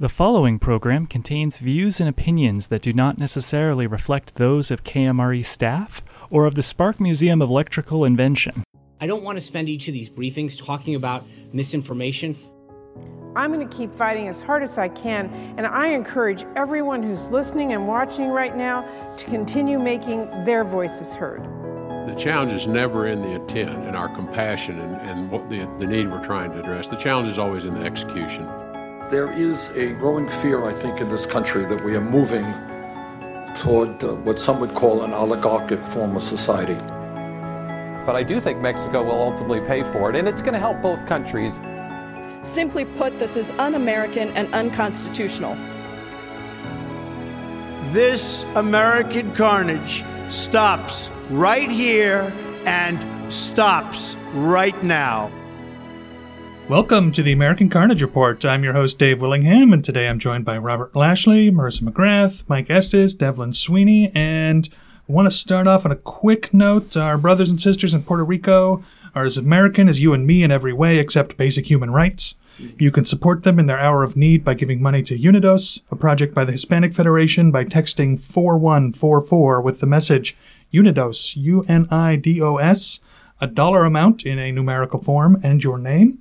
The following program contains views and opinions that do not necessarily reflect those of KMRE staff or of the Spark Museum of Electrical Invention. I don't want to spend each of these briefings talking about misinformation. I'm going to keep fighting as hard as I can, and I encourage everyone who's listening and watching right now to continue making their voices heard. The challenge is never in the intent and our compassion and, and what the, the need we're trying to address. The challenge is always in the execution. There is a growing fear, I think, in this country that we are moving toward uh, what some would call an oligarchic form of society. But I do think Mexico will ultimately pay for it, and it's going to help both countries. Simply put, this is un American and unconstitutional. This American carnage stops right here and stops right now. Welcome to the American Carnage Report. I'm your host, Dave Willingham, and today I'm joined by Robert Lashley, Marissa McGrath, Mike Estes, Devlin Sweeney, and I want to start off on a quick note. Our brothers and sisters in Puerto Rico are as American as you and me in every way except basic human rights. You can support them in their hour of need by giving money to Unidos, a project by the Hispanic Federation, by texting 4144 with the message Unidos, U N I D O S, a dollar amount in a numerical form, and your name.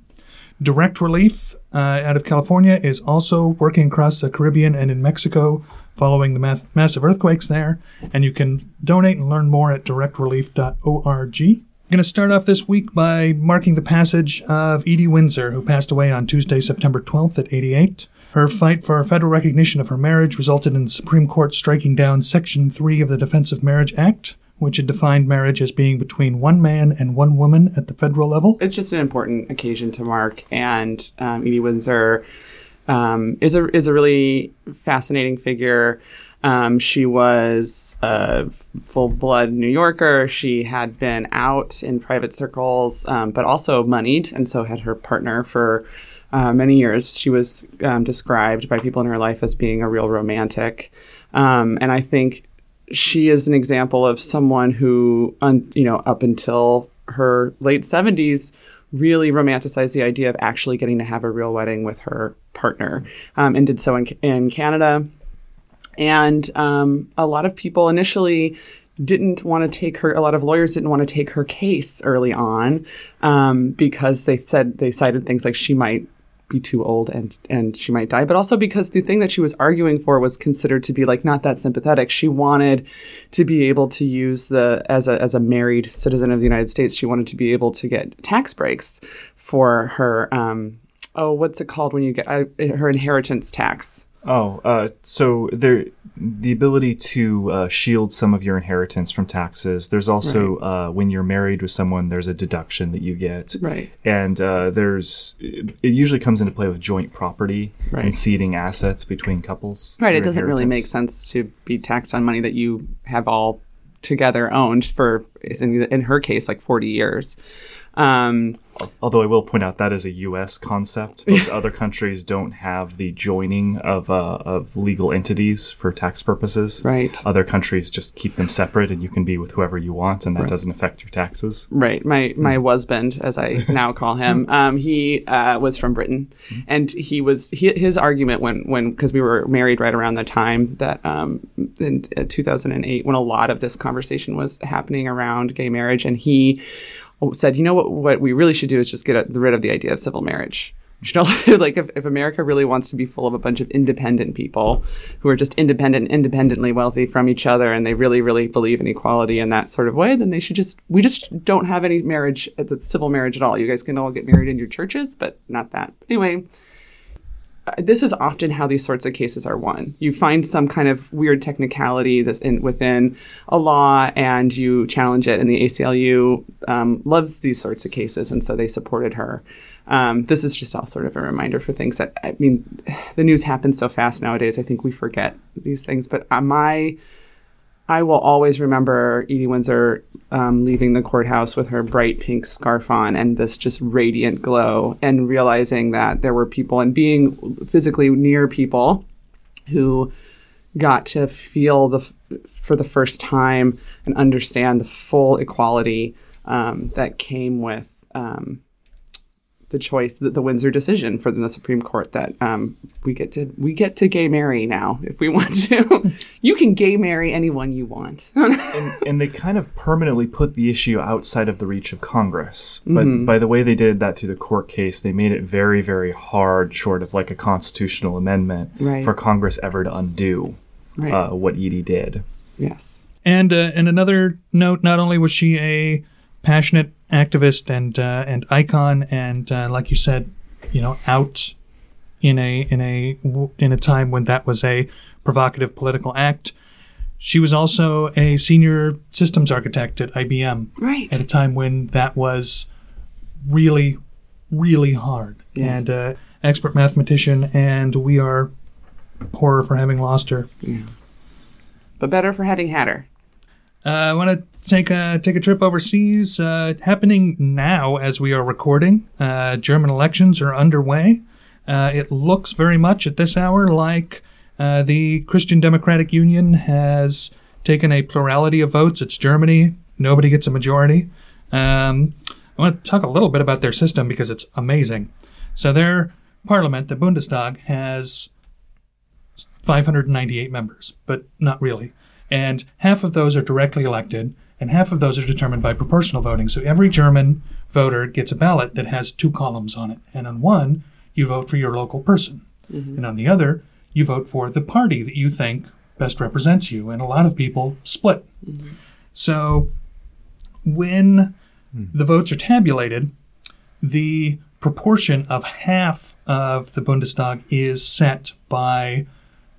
Direct Relief uh, out of California is also working across the Caribbean and in Mexico following the mass- massive earthquakes there. And you can donate and learn more at directrelief.org. I'm going to start off this week by marking the passage of Edie Windsor, who passed away on Tuesday, September 12th at 88. Her fight for federal recognition of her marriage resulted in the Supreme Court striking down Section 3 of the Defense of Marriage Act, which had defined marriage as being between one man and one woman at the federal level. It's just an important occasion to mark, and um, Edie Windsor um, is a is a really fascinating figure. Um, she was a full blood New Yorker. She had been out in private circles, um, but also moneyed, and so had her partner for uh, many years. She was um, described by people in her life as being a real romantic, um, and I think she is an example of someone who, un, you know, up until her late seventies, really romanticized the idea of actually getting to have a real wedding with her partner, um, and did so in, in Canada. And um, a lot of people initially didn't want to take her. A lot of lawyers didn't want to take her case early on um, because they said they cited things like she might be too old and and she might die. But also because the thing that she was arguing for was considered to be like not that sympathetic. She wanted to be able to use the as a as a married citizen of the United States she wanted to be able to get tax breaks for her um oh what's it called when you get uh, her inheritance tax? Oh, uh, so there, the ability to uh, shield some of your inheritance from taxes. There's also Right. uh, when you're married with someone, there's a deduction that you get, Right. And uh, there's it usually comes into play with joint property Right. and ceding assets between couples. Right. It doesn't really make sense to be taxed on money that you have all together owned for, in, in her case, like 40 years. Um, Although I will point out that is a U.S. concept. Most other countries don't have the joining of uh, of legal entities for tax purposes. Right. Other countries just keep them separate, and you can be with whoever you want, and that doesn't affect your taxes. right. My, my husband, as I now call him, um, he uh, was from Britain. And he was, he, his argument when, when, because we were married right around the time that, um, in uh, 2008, when a lot of this conversation was happening around gay marriage. And he said, you know what, what we really should do is just get rid of the idea of civil marriage. You know, like if, if America really wants to be full of a bunch of independent people who are just independent, independently wealthy from each other, and they really, really believe in equality in that sort of way, then they should just, we just don't have any marriage, that's civil marriage at all. You guys can all get married in your churches, but not that. Anyway, uh, this is often how these sorts of cases are won. You find some kind of weird technicality that's in, within a law, and you challenge it. And the ACLU um, loves these sorts of cases, and so they supported her. Um, this is just all sort of a reminder for things that I mean, the news happens so fast nowadays. I think we forget these things. But uh, my I will always remember Edie Windsor um, leaving the courthouse with her bright pink scarf on and this just radiant glow, and realizing that there were people and being physically near people who got to feel the for the first time and understand the full equality um, that came with um, the choice, the, the Windsor decision from the Supreme Court that um, we get to we get to gay marry now if we want to. you can gay marry anyone you want. and, and they kind of permanently put the issue outside of the reach of Congress. But Mhm. by the way they did that through the court case, they made it very, very hard, short of like a constitutional amendment, Right. for Congress ever to undo Right. uh, what Edie did. yes. And uh, and another note: not only was she a passionate activist and uh, and icon, and uh, like you said, you know, out in a in a in a time when that was a provocative political act. She was also a senior systems architect at IBM. Right. At a time when that was really, really hard. Yes. And uh, expert mathematician, and we are poorer for having lost her. Yeah. But better for having had her. Uh, I want to take a take a trip overseas. Uh, happening now as we are recording. Uh, German elections are underway. It looks very much at this hour like the Christian Democratic Union has taken a plurality of votes. It's Germany. Nobody gets a majority. Um, I want to talk a little bit about their system because it's amazing. So their parliament, the Bundestag, has 598 members, but not really. And half of those are directly elected, and half of those are determined by proportional voting. So every German voter gets a ballot that has two columns on it. And on one, you vote for your local person. Mm-hmm. And on the other, you vote for the party that you think best represents you. And a lot of people split. Mm-hmm. So when hmm. the votes are tabulated, the proportion of half of the Bundestag is set by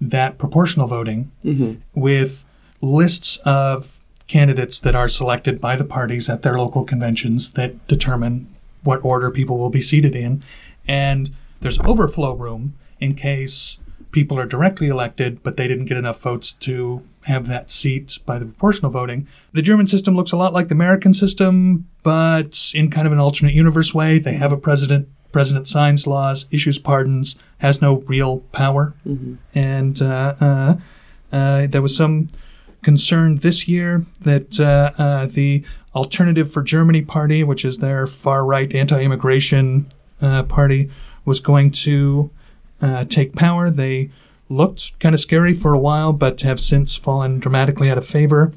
that proportional voting Mhm. with lists of candidates that are selected by the parties at their local conventions that determine what order people will be seated in. And there's overflow room in case people are directly elected, but they didn't get enough votes to have that seat by the proportional voting. The German system looks a lot like the American system, but in kind of an alternate universe way. They have a president. President signs laws, issues pardons, has no real power. And uh, uh, uh, there was some concern this year that uh, uh, the Alternative for Germany party, which is their far right anti immigration uh, party, was going to uh, take power. They looked kind of scary for a while, but have since fallen dramatically out of favor.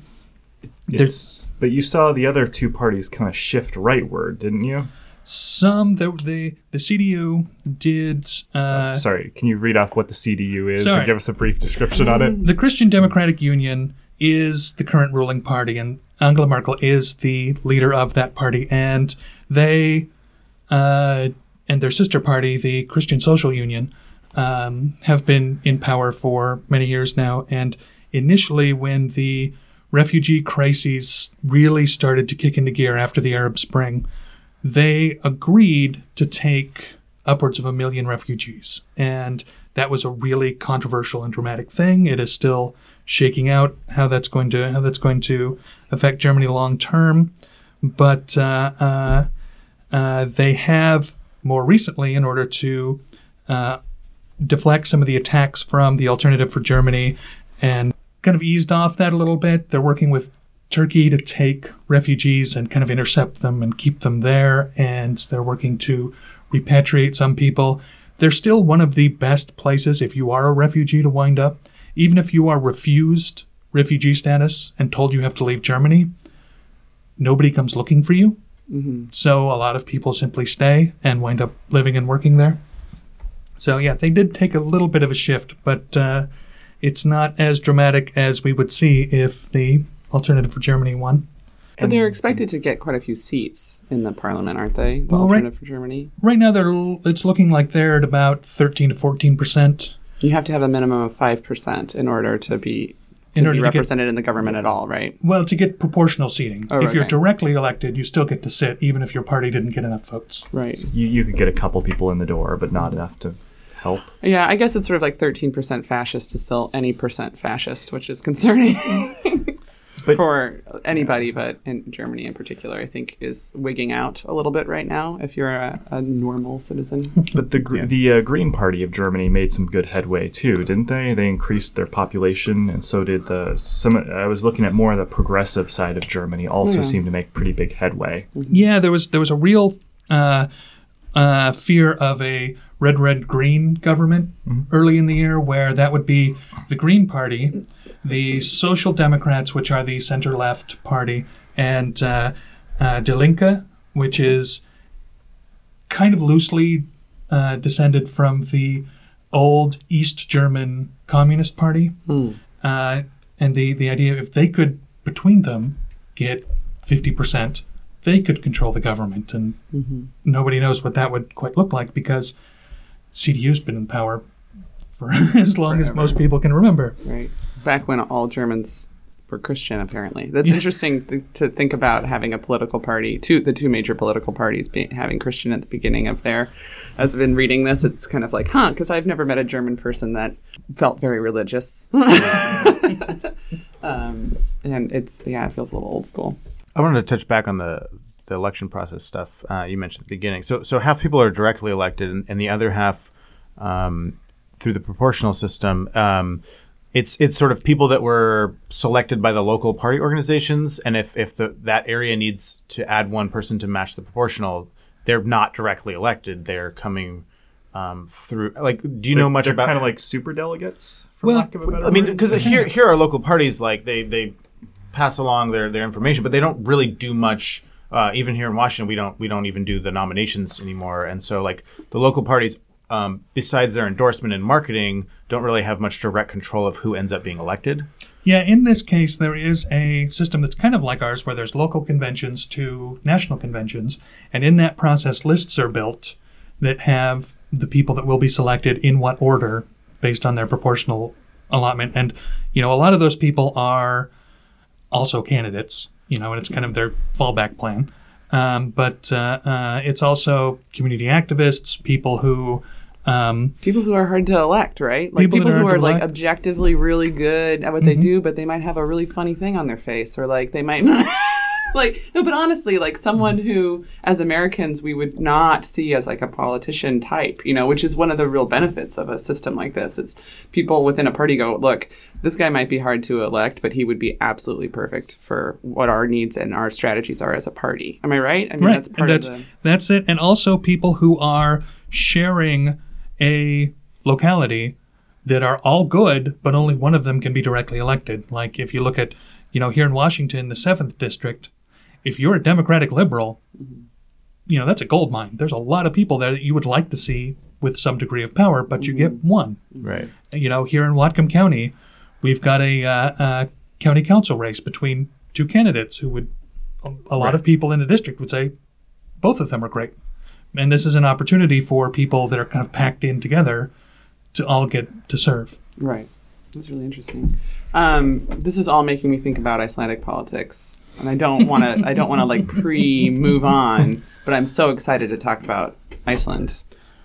Yes, but you saw the other two parties kind of shift rightward, didn't you? Some the the, the CDU did. Uh, Sorry, can you read off what the CDU is Sorry. and give us a brief description on it? The Christian Democratic Union is the current ruling party, and Angela Merkel is the leader of that party. And they uh, and their sister party, the Christian Social Union, um, have been in power for many years now. And initially, when the refugee crises really started to kick into gear after the Arab Spring, they agreed to take upwards of a million refugees. And that was a really controversial and dramatic thing. It is still shaking out how that's going to how that's going to affect Germany long term. But uh, uh, uh, they have more recently, in order to deflect some of the attacks from the Alternative for Germany and kind of eased off that a little bit. They're working with Turkey to take refugees and kind of intercept them and keep them there. And they're working to repatriate some people. They're still one of the best places if you are a refugee to wind up. Even if you are refused refugee status and told you have to leave Germany, nobody comes looking for you. Mhm. So a lot of people simply stay and wind up living and working there. So yeah, they did take a little bit of a shift, but uh, it's not as dramatic as we would see if the Alternative for Germany won. But they're expected to get quite a few seats in the parliament, aren't they? The Well, right- Alternative for Germany. Right now, they're it's looking like they're at about thirteen to fourteen percent. You have to have a minimum of five percent in order to be to In order be to get- represented in the government at all, right? Well, to get proportional seating, Oh, if you're okay. directly elected, you still get to sit, even if your party didn't get enough votes. Right. You, you could get a couple people in the door, but not enough to help. Yeah, I guess it's sort of like thirteen percent fascist to still any percent fascist, which is concerning for anybody, but in Germany in particular, I think is wigging out a little bit right now. If you're a, a normal citizen, But the gr- the uh, Green Party of Germany made some good headway too, didn't they? They increased their population, and so did the some. I was looking at more of the progressive side of Germany. Also Yeah. seemed to make pretty big headway. Yeah, there was there was a real uh, uh, fear of a red, red, green government early in the year, where that would be the Green Party, the Social Democrats, which are the center left party, and uh, uh, Die Linke, which is kind of loosely uh, descended from the old East German Communist Party. Uh, and the, the idea if they could, between them, get 50%, they could control the government. And nobody knows what that would quite look like because CDU's been in power for as long as most people can remember. Right. Back when all Germans were Christian, apparently. That's interesting th- to think about having a political party, two the two major political parties be, having Christian at the beginning of their. As I've been reading this, it's kind of like, huh, because I've never met a German person that felt very religious. um, and it's, yeah, it feels a little old school. I wanted to touch back on the, the election process stuff uh, you mentioned at the beginning. So, so half people are directly elected, and, and the other half um, through the proportional system. Um, it's it's sort of people that were selected by the local party organizations, and if if the, that area needs to add one person to match the proportional, they're not directly elected. They're coming um, through. Like, do you know much they're about kind of like super delegates, for well, lack of a better I mean, because here here are local parties like they they pass along their, their information, but they don't really do much. Uh, even here in Washington, we don't we don't even do the nominations anymore, and so like the local parties, um, besides their endorsement and marketing, don't really have much direct control of who ends up being elected. Yeah, in this case, there is a system that's kind of like ours where there's local conventions to national conventions, and in that process, lists are built that have the people that will be selected in what order based on their proportional allotment. And, you know, a lot of those people are also candidates, you know, and it's kind of their fallback plan. Um, but uh, uh, it's also community activists, people who. Um, people who are hard to elect, right? Like People people, are who are like objectively really good at what they Mhm. do, but they might have a really funny thing on their face, or like they might not. like no, but honestly, like someone who, as Americans, we would not see as like a politician type, you know, which is one of the real benefits of a system like this. It's people within a party go, look, this guy might be hard to elect, but he would be absolutely perfect for what our needs and our strategies are as a party. Am I right? I mean, right. that's part and that's, of the. That's it. And also people who are sharing a locality that are all good, but only one of them can be directly elected. Like if you look at, you know, here in Washington, the 7th district, if you're a Democratic liberal, you know, that's a gold mine. There's a lot of people there that you would like to see with some degree of power, but you get one. Right. You know, here in Whatcom County, we've got a, uh, uh county council race between two candidates who would, a, a lot Right. of people in the district would say both of them are great. And this is an opportunity for people that are kind of packed in together to all get to serve. Right. That's really interesting. Um, this is all making me think about Icelandic politics, and I don't want to. I don't want to like pre move on, but I'm so excited to talk about Iceland.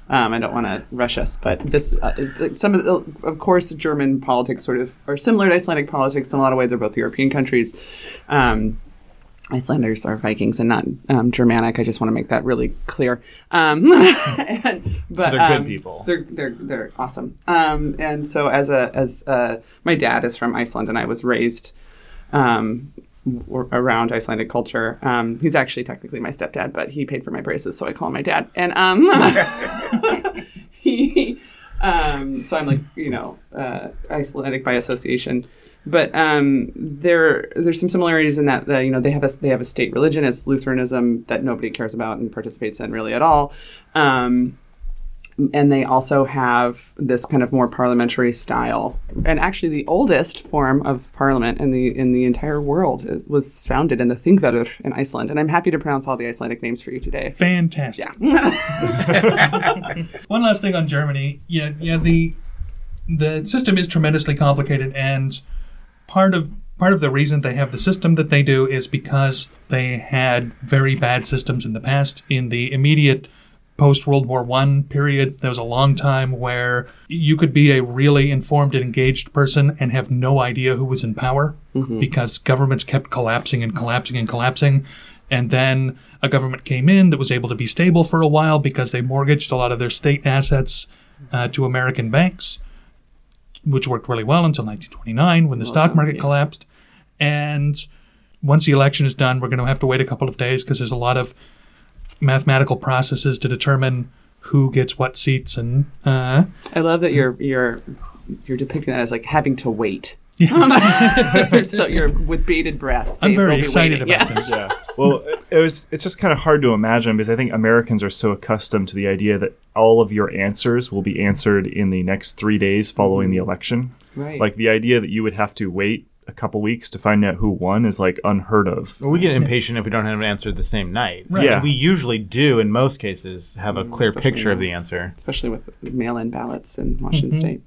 Um, I don't want to rush us, but this uh, some of the, of course German politics sort of are similar to Icelandic politics in a lot of ways. They're both European countries. Um, Icelanders are Vikings and not um, Germanic. I just want to make that really clear. Um, and, but, they're good um, people. They're they're they're awesome. Um, and so as a as uh, my dad is from Iceland, and I was raised um, w- around Icelandic culture. Um, he's actually technically my stepdad, but he paid for my braces, so I call him my dad. And um, he, um, so I'm like you know uh, Icelandic by association. But um, there, there's some similarities in that uh, you know they have a they have a state religion, it's Lutheranism that nobody cares about and participates in really at all. Um, and they also have this kind of more parliamentary style. And actually, the oldest form of parliament in the in the entire world was founded in the Thingvellir in Iceland. And I'm happy to pronounce all the Icelandic names for you today. Fantastic. Yeah. One last thing on Germany. Yeah, yeah, the the system is tremendously complicated and part of part of the reason they have the system that they do is because they had very bad systems in the past. In the immediate post World War One period, there was a long time where you could be a really informed and engaged person and have no idea who was in power Mhm. because governments kept collapsing and collapsing and collapsing. And then a government came in that was able to be stable for a while because they mortgaged a lot of their state assets uh, to American banks, which worked really well until 1929 when the stock market collapsed. And once the election is done, we're going to have to wait a couple of days because there's a lot of mathematical processes to determine who gets what seats and uh, I love that you're you're you're depicting that as like having to wait. You're, so, you're with bated breath. I'm very excited waiting. about yeah. this. yeah. Well, it, it was. It's just kind of hard to imagine because I think Americans are so accustomed to the idea that all of your answers will be answered in the next three days following the election. Right. Like the idea that you would have to wait a couple weeks to find out who won is like unheard of. Well, we get impatient if we don't have an answer the same night. Right. Yeah. And we usually do, in most cases, have a clear especially picture of the answer. Especially with mail-in ballots in Washington Mm-hmm. State.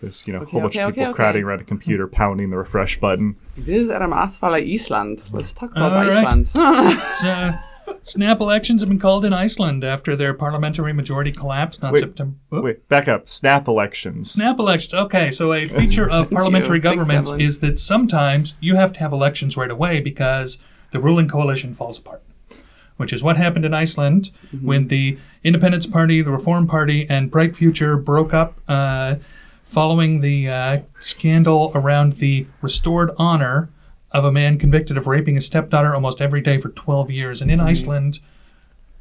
There's you know a Okay, whole bunch okay, of okay, people okay. crowding around a computer, pounding the refresh button. Við erum að fara Ísland. Let's talk about All right. Iceland. It's, uh, snap elections have been called in Iceland after their parliamentary majority collapsed on Wait, September. Whoop. Wait, back up. Snap elections. Snap elections. Okay, so a feature of parliamentary you. Thanks, governments Devlin. is that sometimes you have to have elections right away because the ruling coalition falls apart. Which is what happened in Iceland when the Independence Party, the Reform Party, and Bright Future broke up uh, following the uh, scandal around the restored honor of a man convicted of raping his stepdaughter almost every day for 12 years. And in Iceland,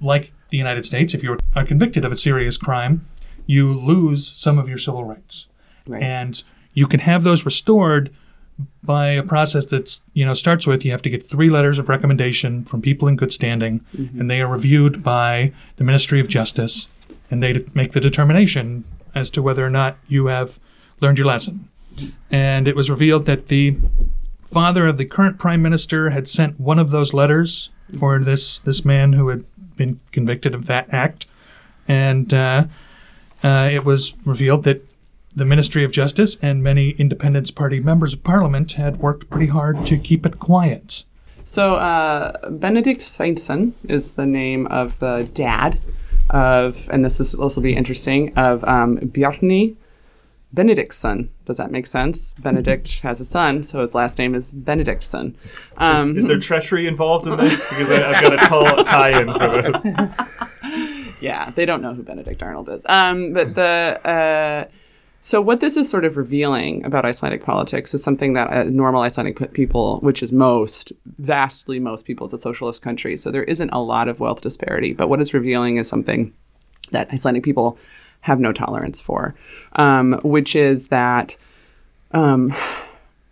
like the United States, if you are convicted of a serious crime, you lose some of your civil rights. Right. And you can have those restored by a process that's, you know, starts with you have to get three letters of recommendation from people in good standing, and they are reviewed by the Ministry of Justice, and they make the determination as to whether or not you have learned your lesson. And it was revealed that the father of the current prime minister had sent one of those letters for this this man who had been convicted of that act, and uh, uh, it was revealed that the Ministry of Justice and many Independence Party members of Parliament had worked pretty hard to keep it quiet. So uh, Benedict Sveinsson is the name of the dad of, and this is this will be interesting, of um, Bjarni Benediktsson. Does that make sense? Benedict has a son, so his last name is Benediktsson. Um, Is there treachery involved in this? Because I, I've got a tall tie-in for this. yeah, they don't know who Benedict Arnold is. Um, but the uh, so what this is sort of revealing about Icelandic politics is something that uh, normal Icelandic people, which is most, vastly most people, it's a socialist country, so there isn't a lot of wealth disparity. But what it's revealing is something that Icelandic people have no tolerance for, um, which is that um,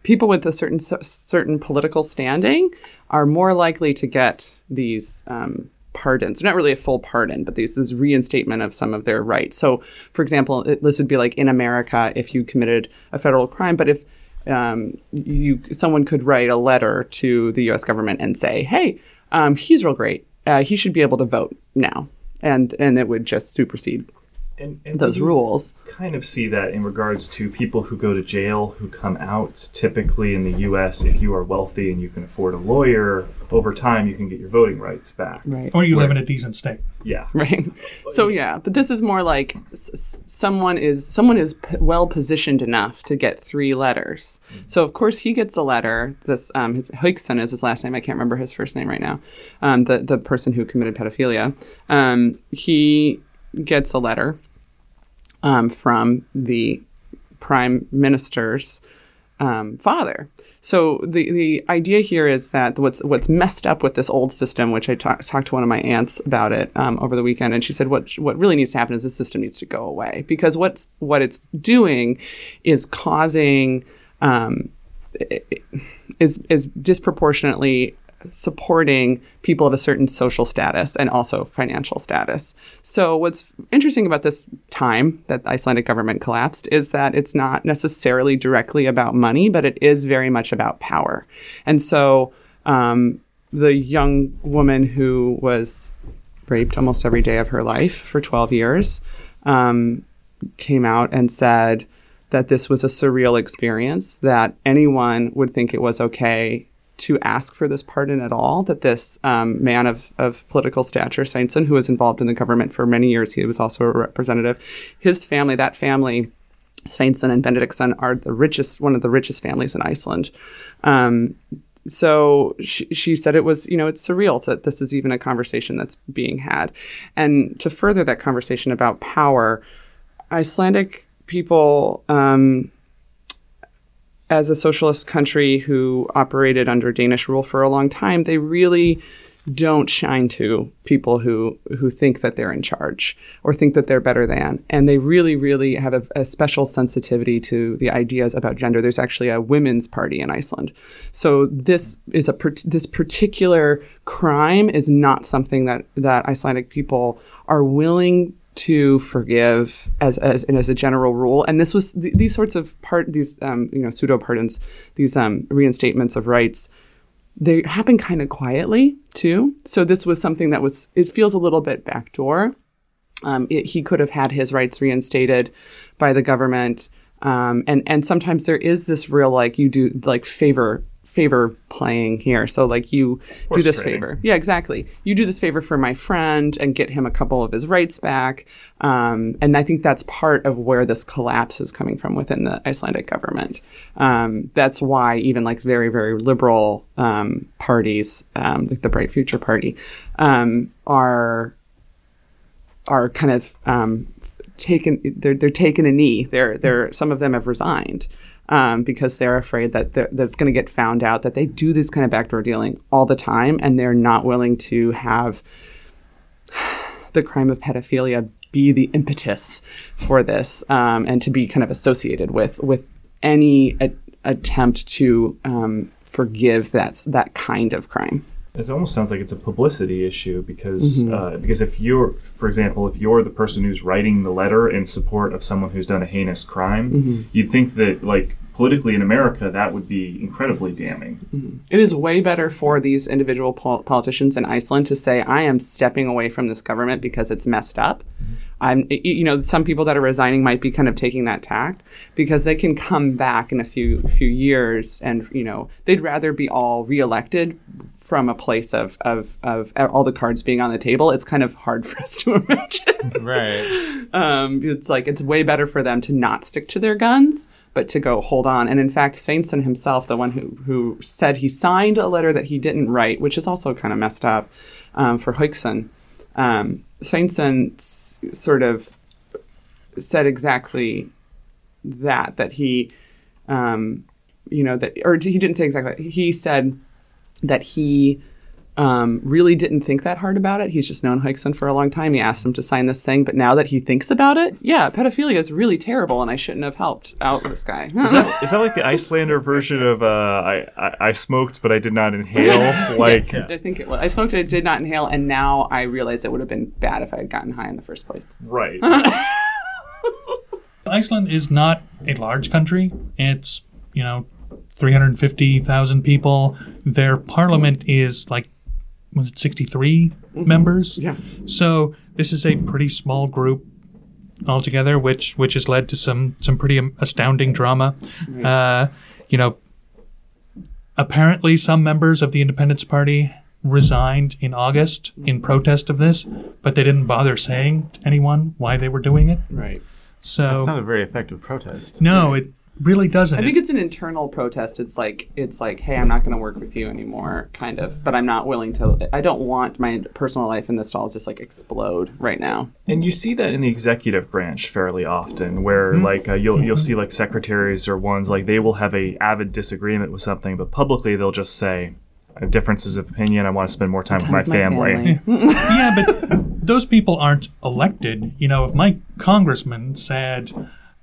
people with a certain certain political standing are more likely to get these um, pardons. Not really a full pardon, but this reinstatement of some of their rights. So, for example, it, this would be like in America if you committed a federal crime, but if um, you someone could write a letter to the U.S. government and say, "Hey, um, he's real great. Uh, he should be able to vote now," and and it would just supersede And, and those rules. Kind of see that in regards to people who go to jail who come out. Typically in the U.S., if you are wealthy and you can afford a lawyer, over time you can get your voting rights back. Right. Or you live in a decent state. Yeah. right so yeah but this is more like s- s- someone is someone is p- well positioned enough to get three letters so of course he gets a letter this um his Hauksson is his last name i can't remember his first name right now um the the person who committed pedophilia um he gets a letter um from the prime minister's um, father. So the the idea here is that what's what's messed up with this old system, which I talk, talked to one of my aunts about it um, over the weekend, and she said what what really needs to happen is this system needs to go away because what's what it's doing is causing um, is is disproportionately supporting people of a certain social status and also financial status. So what's interesting about this time that the Icelandic government collapsed is that it's not necessarily directly about money, but it is very much about power. And so um, the young woman who was raped almost every day of her life for 12 years um, came out and said that this was a surreal experience, that anyone would think it was okay to ask for this pardon at all, that this um, man of, of political stature, Sveinsson, who was involved in the government for many years, he was also a representative, his family, that family, Sveinsson and Benediktsson, are the richest, one of the richest families in Iceland. Um, so she, she said it was, you know, it's surreal that this is even a conversation that's being had. And to further that conversation about power, Icelandic people, um, as a socialist country who operated under Danish rule for a long time, they really don't shine to people who who think that they're in charge or think that they're better than. And they really really have a, a, special sensitivity to the ideas about gender. There's actually a women's party in Iceland. So this is a this particular crime is not something that that Icelandic people are willing to forgive as as and as a general rule. And this was th- these sorts of part these um, you know pseudo pardons, these um, reinstatements of rights. They happen kind of quietly too. So this was something that was it feels a little bit backdoor. Um, it, he could have had his rights reinstated by the government. Um, and and sometimes there is this real like you do like favor favor playing here. So like you do this favor. Yeah, exactly. You do this favor for my friend and get him a couple of his rights back. Um, and I think that's part of where this collapse is coming from within the Icelandic government. Um, that's why even like very, very liberal um, parties, um, like the Bright Future Party, um, are are kind of um, taken they're they're taking a knee. They're they're some of them have resigned um, because they're afraid that that's going to get found out that they do this kind of backdoor dealing all the time, and they're not willing to have the crime of pedophilia be the impetus for this, um, and to be kind of associated with with any a- attempt to um, forgive that that kind of crime. It almost sounds like it's a publicity issue because mm-hmm. uh, because if you're, for example, if you're the person who's writing the letter in support of someone who's done a heinous crime, mm-hmm. you'd think that like politically in America that would be incredibly damning. Mm-hmm. It is way better for these individual pol- politicians in Iceland to say, "I am stepping away from this government because it's messed up." Mm-hmm. I'm, you know, some people that are resigning might be kind of taking that tact because they can come back in a few few years, and you know, they'd rather be all reelected from a place of of of all the cards being on the table. It's kind of hard for us to imagine. right. Um, it's like it's way better for them to not stick to their guns but to go hold on. And in fact, Sveinsson himself, the one who, who said he signed a letter that he didn't write, which is also kind of messed up um, for Hauksson, um, Sveinsson s- sort of said exactly that, that he, um, you know, that, or he didn't say exactly, he said that he um, really didn't think that hard about it. He's just known Hauksson for a long time. He asked him to sign this thing, but now that he thinks about it, yeah, pedophilia is really terrible, and I shouldn't have helped out this guy. is, that, is, that like the Icelander version of uh, I, I, I smoked but I did not inhale? Like yes, I think it was. I smoked I did not inhale, and now I realize it would have been bad if I had gotten high in the first place. Right. Iceland is not a large country. It's you know 350,000 people. Their parliament is like was it 63 mm-hmm. members? Yeah. So this is a pretty small group altogether, which which has led to some some pretty astounding drama. Right. Uh, you know, apparently some members of the Independence Party resigned in August in protest of this, but they didn't bother saying to anyone why they were doing it. Right. So that's not a very effective protest. No, it really doesn't. I think it's, it's, an internal protest. It's like it's like, hey, I'm not going to work with you anymore, kind of. But I'm not willing to. I don't want my personal life in this to all just like explode right now. And you see that in the executive branch fairly often, where mm-hmm. like uh, you'll you'll see like secretaries or ones like they will have a avid disagreement with something, but publicly they'll just say. I have differences of opinion. I want to spend more time, time with my, my family. family. yeah, but those people aren't elected. You know, if my congressman said,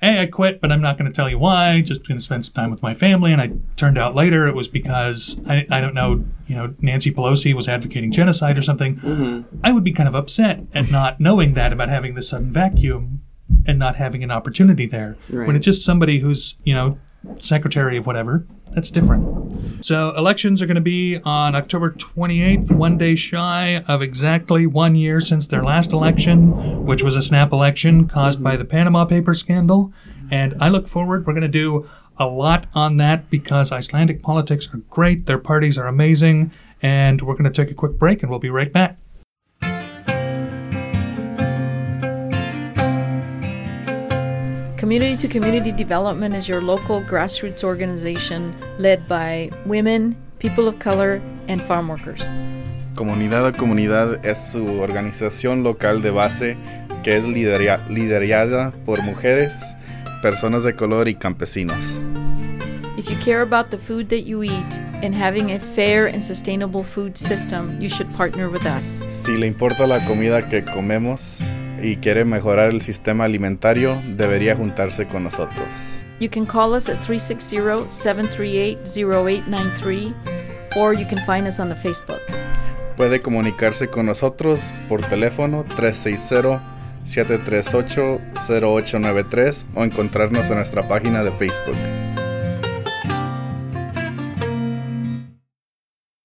hey, I quit, but I'm not going to tell you why. Just going to spend some time with my family. And I turned out later it was because I, I don't know, you know, Nancy Pelosi was advocating genocide or something. Mm-hmm. I would be kind of upset at not knowing that about having this sudden vacuum and not having an opportunity there. Right. When it's just somebody who's, you know, secretary of whatever, that's different. So elections are going to be on October 28th, one day shy of exactly one year since their last election, which was a snap election caused by the Panama Papers scandal. And I look forward. We're going to do a lot on that because Icelandic politics are great. Their parties are amazing. And we're going to take a quick break and we'll be right back. Community to Community Development is your local grassroots organization led by women, people of color, and farm workers. Comunidad a Comunidad es su organización local de base que es liderada por mujeres, personas de color y campesinos. If you care about the food that you eat and having a fair and sustainable food system, you should partner with us. Si le importa la comida que comemos y quiere mejorar el sistema alimentario, debería juntarse con nosotros. You can call us at 360 738 0893 or you can find us on the Facebook. Puede comunicarse con nosotros por teléfono 360-738-0893 o encontrarnos en nuestra página de Facebook.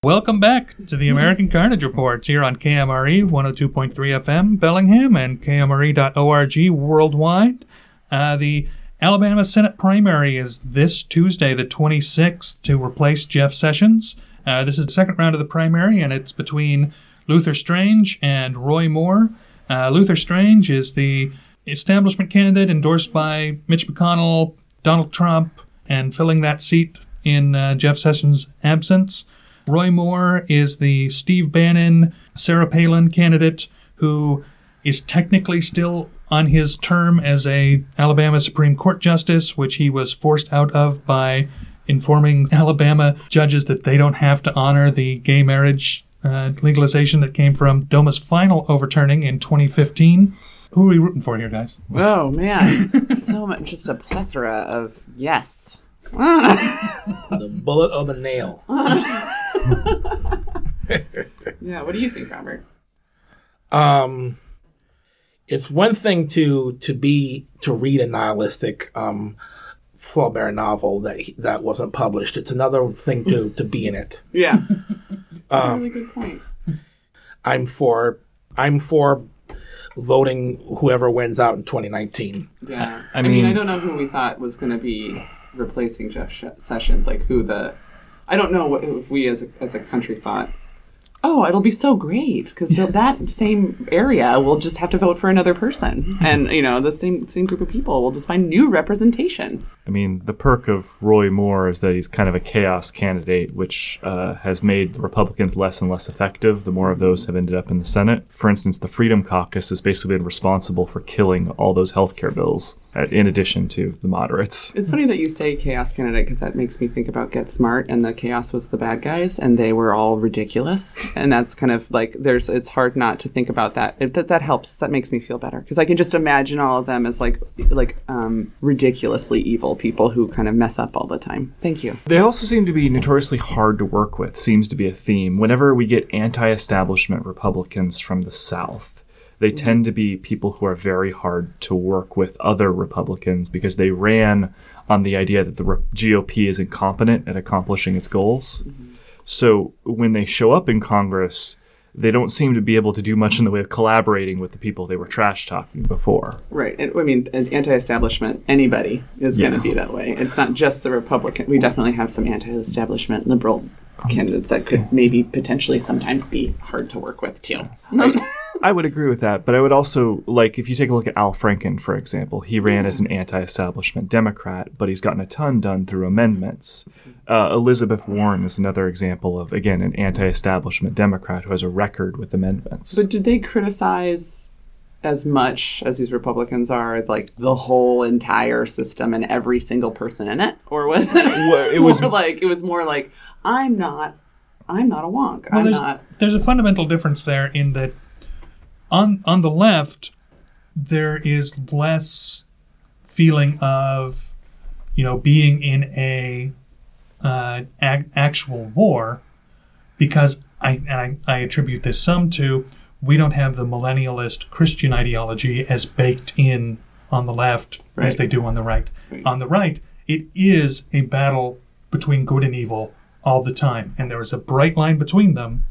Welcome back to the American Carnage Report here on KMRE 102.3 FM Bellingham and KMRE.org worldwide. Uh, the Alabama Senate primary is this Tuesday, the 26th, to replace Jeff Sessions. Uh, this is the second round of the primary, and it's between Luther Strange and Roy Moore. Uh, Luther Strange is the establishment candidate endorsed by Mitch McConnell, Donald Trump, and filling that seat in uh, Jeff Sessions' absence. Roy Moore is the Steve Bannon, Sarah Palin candidate who is technically still on his term as a Alabama Supreme Court justice, which he was forced out of by informing Alabama judges that they don't have to honor the gay marriage uh, legalization that came from DOMA's final overturning in 2015. Who are we rooting for here, guys? Oh man, so much, just a plethora of yes. the bullet or the nail. yeah, what do you think, Robert? Um, it's one thing to to be to read a nihilistic um, Flaubert novel that that wasn't published. It's another thing to to be in it. Yeah, that's Um, a really good point. I'm for I'm for voting whoever wins out in 2019. Yeah, I I, mean, I mean- don't know who we thought was going to be replacing Jeff Sh- Sessions. Like who the, I don't know what we as a, as a country thought. Oh, it'll be so great because that same area will just have to vote for another person, and you know the same same group of people will just find new representation. I mean, the perk of Roy Moore is that he's kind of a chaos candidate, which uh, has made the Republicans less and less effective the more of those have ended up in the Senate. For instance, the Freedom Caucus has basically been responsible for killing all those health care bills, uh, in addition to the moderates. It's funny that you say chaos candidate because that makes me think about Get Smart and the KAOS was the bad guys and they were all ridiculous. And that's kind of like there's it's hard not to think about that. It, that that helps. That makes me feel better because I can just imagine all of them as like like um, ridiculously evil people who kind of mess up all the time. Thank you. They also seem to be notoriously hard to work with, seems to be a theme. Whenever we get anti establishment Republicans from the South, they tend to be people who are very hard to work with other Republicans because they ran on the idea that the Re- GOP is incompetent at accomplishing its goals. So when they show up in Congress, they don't seem to be able to do much in the way of collaborating with the people they were trash talking before. Right. And, I mean, an anti-establishment. Anybody is going to be that way. It's not just the Republican. We definitely have some anti-establishment liberal um, candidates that could maybe potentially sometimes be hard to work with too. I would agree with that, but I would also like if you take a look at Al Franken, for example, he ran as an anti-establishment Democrat, but he's gotten a ton done through amendments. Uh, Elizabeth Warren is another example of again an anti-establishment Democrat who has a record with amendments. But did they criticize as much as these Republicans are like the whole entire system and every single person in it, or was it? it was- more like it was more like I'm not, I'm not a wonk. Well, I'm there's, not. there's a fundamental difference there in that on on the left there is less feeling of you know being in a uh, ac- actual war because I, and I I attribute this some to we don't have the millennialist Christian ideology as baked in on the left as they do on the right. On the right, it is a battle between good and evil all the time, and there is a bright line between them.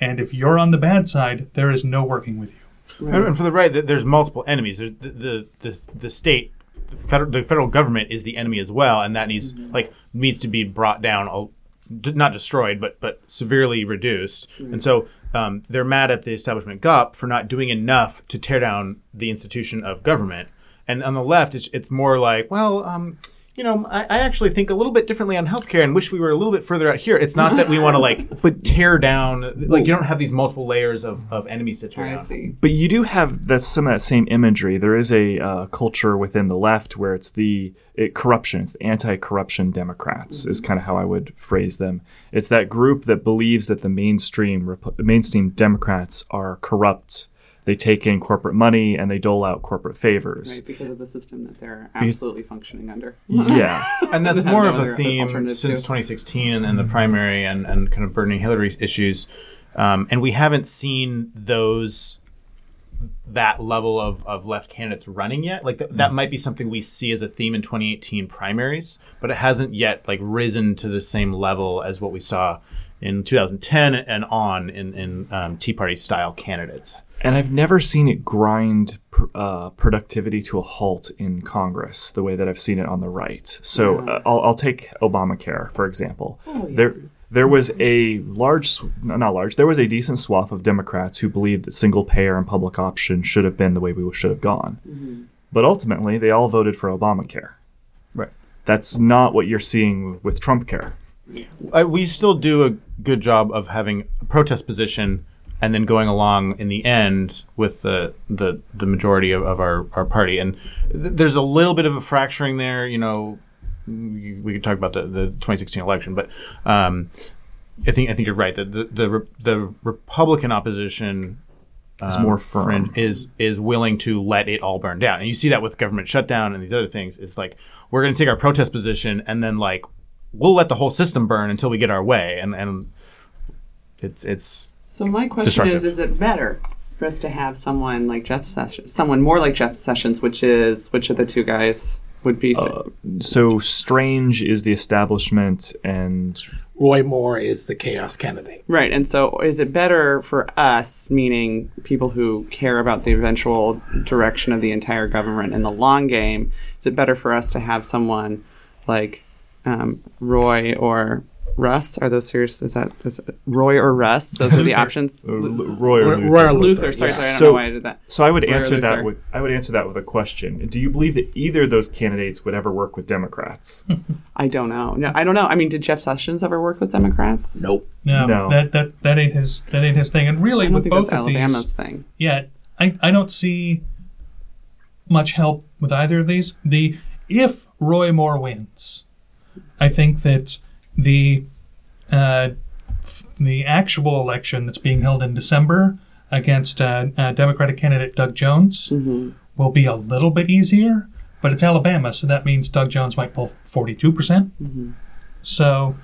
And if you're on the bad side, there is no working with you. And and for the right, th- there's multiple enemies. There's the the the, the state, the federal, the federal government is the enemy as well, and that needs like needs to be brought down, not destroyed, but but severely reduced. And so um, they're mad at the establishment GOP for not doing enough to tear down the institution of government. And on the left, it's it's more like, well, um, you know, I, I actually think a little bit differently on healthcare and wish we were a little bit further out here. It's not that we want to like, but tear down. Like you don't have these multiple layers of, of enemies to tear I down. see. But you do have that some of that same imagery. There is a uh, culture within the left where it's the it, corruption. It's the anti-corruption Democrats is kind of how I would phrase them. It's that group that believes that the mainstream Repu- mainstream Democrats are corrupt. They take in corporate money and they dole out corporate favors. Right, because of the system that they're absolutely functioning under. Yeah. and that's more of a theme since 2016 and, and the primary and, and kind of burning Hillary issues. Um, and we haven't seen those that level of, of left candidates running yet. Like th- that might be something we see as a theme in 2018 primaries, but it hasn't yet like risen to the same level as what we saw in 2010 and on in, in um, Tea Party style candidates. And I've never seen it grind pr- uh, productivity to a halt in Congress the way that I've seen it on the right. So Yeah. uh, I'll, I'll take Obamacare for example. Oh, There, yes. there was a large, not large, there was a decent swath of Democrats who believed that single payer and public option should have been the way we should have gone. Mm-hmm. But ultimately, they all voted for Obamacare. Right. That's not what you're seeing with Trump care. I, we still do a good job of having a protest position and then going along in the end with the the, the majority of, of our, our party. And th- there's a little bit of a fracturing there. You know, we, could talk about the, the 2016 election, but um, I think I think you're right. that the the, Re- the Republican opposition. Is um, more firm. is is willing to let it all burn down, and you see that with government shutdown and these other things. It's like we're going to take our protest position, and then like we'll let the whole system burn until we get our way, and and it's it's So my question is: Is it better for us to have someone like Jeff Sessions, someone more like Jeff Sessions, which is which of the two guys would be? Uh, so Strange is the establishment, and Roy Moore is the chaos candidate. Right. And so is it better for us, meaning people who care about the eventual direction of the entire government in the long game, is it better for us to have someone like um, Roy or Russ? Are those serious? Is that is Roy or Russ? Those are the options. Uh, Lu- Roy or Luther. Roy or Luther. Sorry, sorry, I don't know why I did that. So I would Roy answer that with I would answer that with a question. Do you believe that either of those candidates would ever work with Democrats? I don't know. No, I don't know. I mean, did Jeff Sessions ever work with Democrats? Nope. No, No. that that that ain't his that ain't his thing. And really, I don't with think both that's of Alabama's these, thing. yeah, I I don't see much help with either of these. The if Roy Moore wins, I think that the uh, the actual election that's being held in December against uh, uh, Democratic candidate Doug Jones will be a little bit easier. But it's Alabama, so that means Doug Jones might pull forty-two percent. So,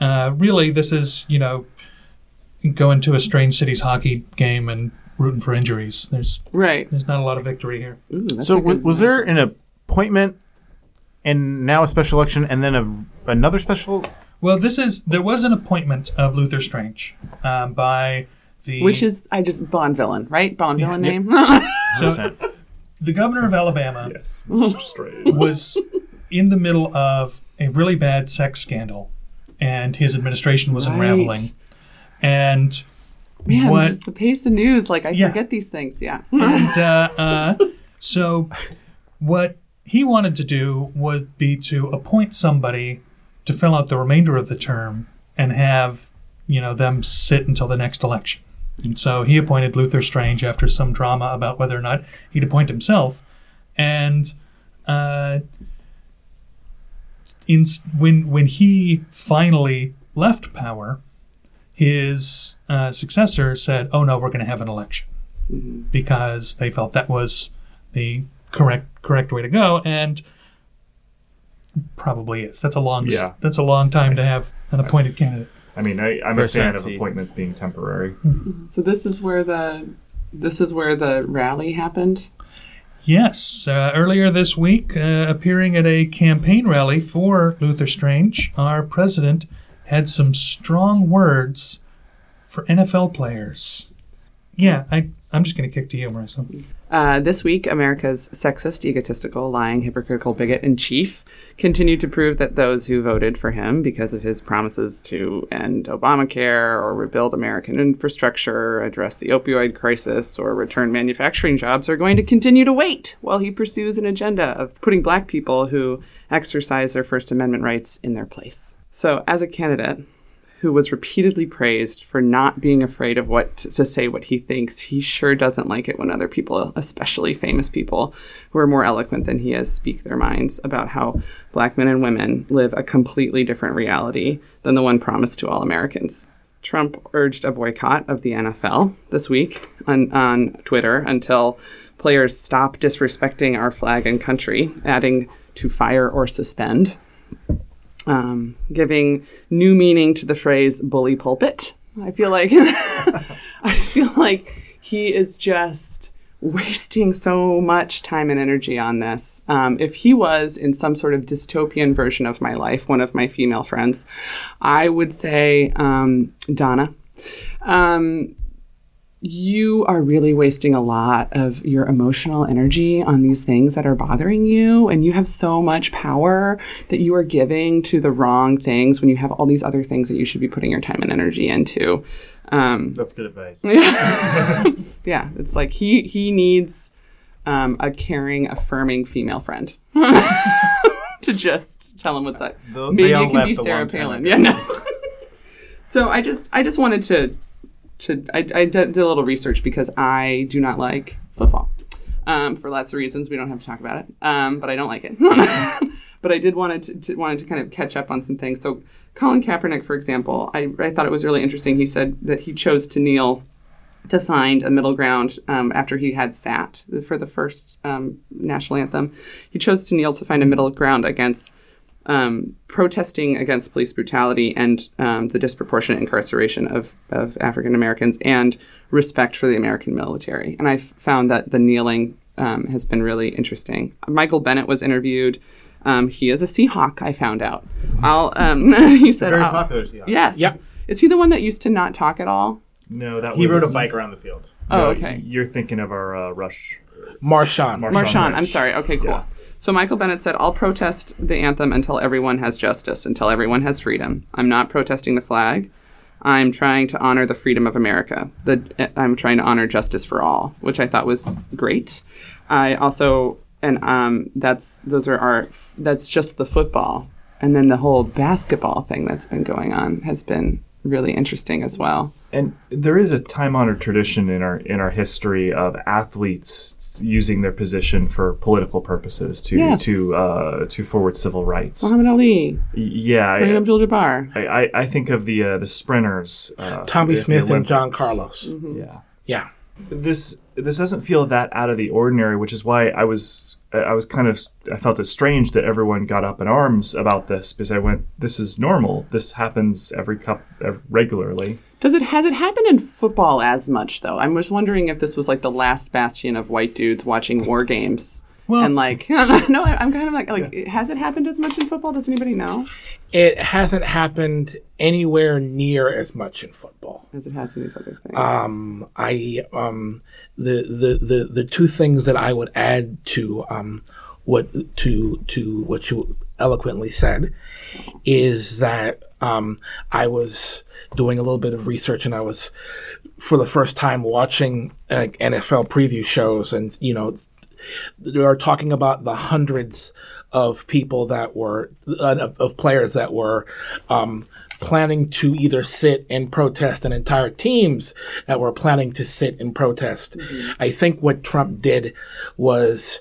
uh, really, this is you know going to a strange cities hockey game and rooting for injuries. There's right. There's not a lot of victory here. so. W- was there an appointment and now a special election and then a, another special? Well, this is there was an appointment of Luther Strange um, by the Which is I just Bond villain, right? Bond villain Yep. name. so the governor of Alabama yes, was in the middle of a really bad sex scandal, and his administration was Right. unraveling. And Man, what just the pace of news. Like I Yeah. forget these things. Yeah. and uh, uh, so what he wanted to do would be to appoint somebody to fill out the remainder of the term and have you know them sit until the next election. And so he appointed Luther Strange after some drama about whether or not he'd appoint himself. And uh, in when when he finally left power, his uh, successor said, "Oh no, we're going to have an election," because they felt that was the correct correct way to go, and probably is. That's a long Yeah. that's a long time to have an appointed candidate. I mean, I, I'm For a a fan of appointments being temporary. So this is where the this is where the rally happened. Yes, uh, earlier this week, uh, appearing at a campaign rally for Luther Strange, our president had some strong words for NFL players. Yeah, I I'm just going to kick to you, Marissa. Uh, this week, America's sexist, egotistical, lying, hypocritical bigot in chief continued to prove that those who voted for him because of his promises to end Obamacare or rebuild American infrastructure, address the opioid crisis, or return manufacturing jobs are going to continue to wait while he pursues an agenda of putting black people who exercise their First Amendment rights in their place. So, as a candidate, who was repeatedly praised for not being afraid of what to, say what he thinks. He sure doesn't like it when other people, especially famous people who are more eloquent than he is, speak their minds about how black men and women live a completely different reality than the one promised to all Americans. Trump urged a boycott of the NFL this week on, on Twitter until players stop disrespecting our flag and country, adding to fire or suspend um, giving new meaning to the phrase bully pulpit. I feel like I feel like he is just wasting so much time and energy on this. Um, if he was in some sort of dystopian version of my life, one of my female friends, I would say um, Donna. Um, you are really wasting a lot of your emotional energy on these things that are bothering you. And you have so much power that you are giving to the wrong things when you have all these other things that you should be putting your time and energy into. Um, That's good advice. Yeah. yeah. It's like he, he needs um, a caring, affirming female friend. to just tell him what's up. They'll- Maybe it can be Sarah Palin. Yeah, no. so I just I just wanted to to I, I did, a little research because I do not like football um, for lots of reasons. We don't have to talk about it, um, but I don't like it. but I did wanted to, to wanted to kind of catch up on some things. So Colin Kaepernick, for example, I, I thought it was really interesting. He said that he chose to kneel to find a middle ground um, after he had sat for the first um, national anthem. He chose to kneel to find a middle ground against um, protesting against police brutality and um, the disproportionate incarceration of, of African Americans and respect for the American military. And I found that the kneeling um, has been really interesting. Michael Bennett was interviewed. Um, he is a Seahawk, I found out. I'll, um, he said, Very "I'll-" popular Seahawk. Yes. Yep. Is he the one that used to not talk at all? No, that He was, rode a bike around the field. Oh, No, okay. You're thinking of our uh, Rush. Marshawn. Marshawn, I'm sorry. Okay, cool. So Michael Bennett said, I'll protest the anthem until everyone has justice, until everyone has freedom. I'm not protesting the flag. I'm trying to honor the freedom of America. The, I'm trying to honor justice for all, which I thought was great. I also, and um, that's those are our, that's just the football, and then the whole basketball thing that's been going on has been really interesting as well. And there is a time-honored tradition in our in our history of athletes using their position for political purposes to Yes. to uh, to forward civil rights. Muhammad Ali, yeah, Kareem I, Abdul-Jabbar. I, I, I think of the uh, the sprinters, uh, Tommie Smith and John Olympics. Carlos. Yeah, Yeah. This this doesn't feel that out of the ordinary, which is why I was I was kind of I felt it strange that everyone got up in arms about this because I went, this is normal. This happens every cup regularly. Does it has it happened in football as much though? I'm just wondering if this was like the last bastion of white dudes watching war games. And like no, I'm kind of like like has it happened as much in football? Does anybody know? It hasn't happened anywhere near as much in football as it has in these other things. Um, I um, the, the the the two things that I would add to um, what to to what you eloquently said is that um, I was doing a little bit of research and I was for the first time watching uh, NFL preview shows and you know they are talking about the hundreds of people that were uh, of, of players that were um, planning to either sit and protest and entire teams that were planning to sit and protest. I think what Trump did was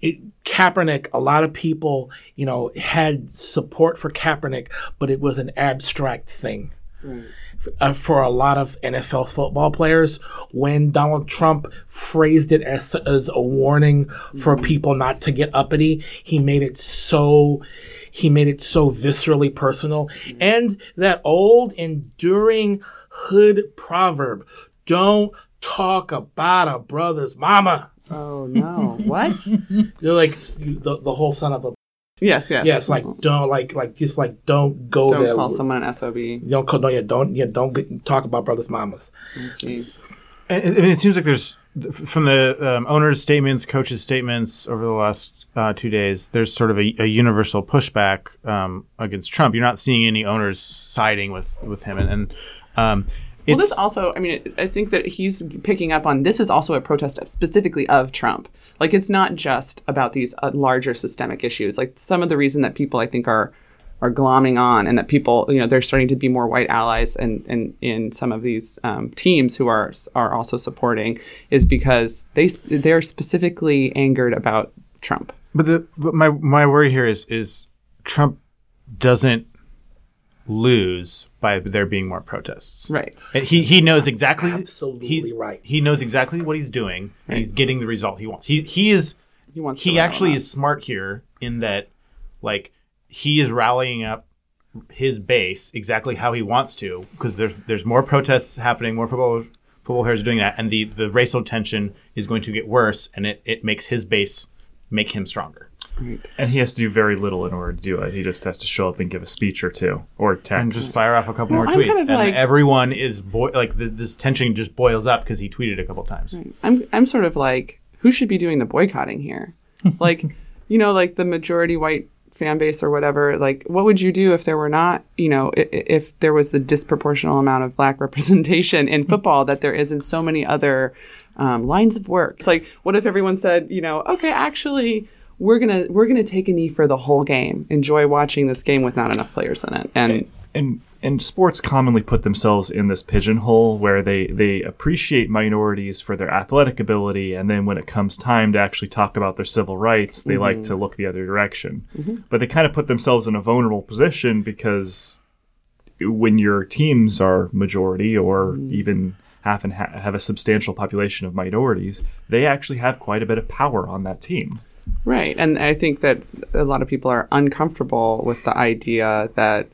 it, Kaepernick, a lot of people, you know, had support for Kaepernick, but it was an abstract thing. Uh, for a lot of NFL football players, when Donald Trump phrased it as, as a warning for people not to get uppity, he made it so he made it so viscerally personal. And that old enduring hood proverb, don't talk about a brother's mama. Oh no. What? They're like the, the whole son of a Yes, yes. Yes, like don't like like just like don't go Don't there. call someone an SOB. You don't call no yeah don't yeah don't get, talk about brothers mamas. I see. I mean, it seems like there's from the um, owners' statements, coaches' statements over the last uh, two days. There's sort of a, a universal pushback um, against Trump. You're not seeing any owners siding with with him, and, and um, well, this also, I mean, I think that he's picking up on this is also a protest of, specifically of Trump. Like, it's not just about these uh, larger systemic issues. Like, some of the reason that people I think are are glomming on and that people, you know, they're starting to be more white allies and, and in some of these um, teams who are are also supporting is because they they're specifically angered about Trump. But the but my my worry here is is Trump doesn't lose by there being more protests. Right. He he knows exactly absolutely he, right. He knows exactly what he's doing and he's getting the result he wants. He he is he wants he actually is smart here in that like he is rallying up his base exactly how he wants to because there's there's more protests happening, more football football players are doing that, and the the racial tension is going to get worse, and it it makes his base make him stronger. Right. And he has to do very little in order to do it. He just has to show up and give a speech or two, or text, and just fire off a couple Well, more I'm tweets, kind of and like- everyone is boi- like the, this tension just boils up because he tweeted a couple times. I'm I'm sort of like who should be doing the boycotting here? like, you know, like the majority white fan base or whatever. Like, what would you do if there were not, you know, if, if there was the disproportional amount of black representation in football that there is in so many other um, lines of work? It's like, what if everyone said, you know, okay, actually. We're gonna we're gonna take a knee for the whole game. Enjoy watching this game with not enough players in it, and and and sports commonly put themselves in this pigeonhole where they they appreciate minorities for their athletic ability and then when it comes time to actually talk about their civil rights they like Mhm. to look the other direction Mhm. but they kind of put themselves in a vulnerable position because when your teams are majority or even half and ha- have a substantial population of minorities they actually have quite a bit of power on that team Right. And I think that a lot of people are uncomfortable with the idea that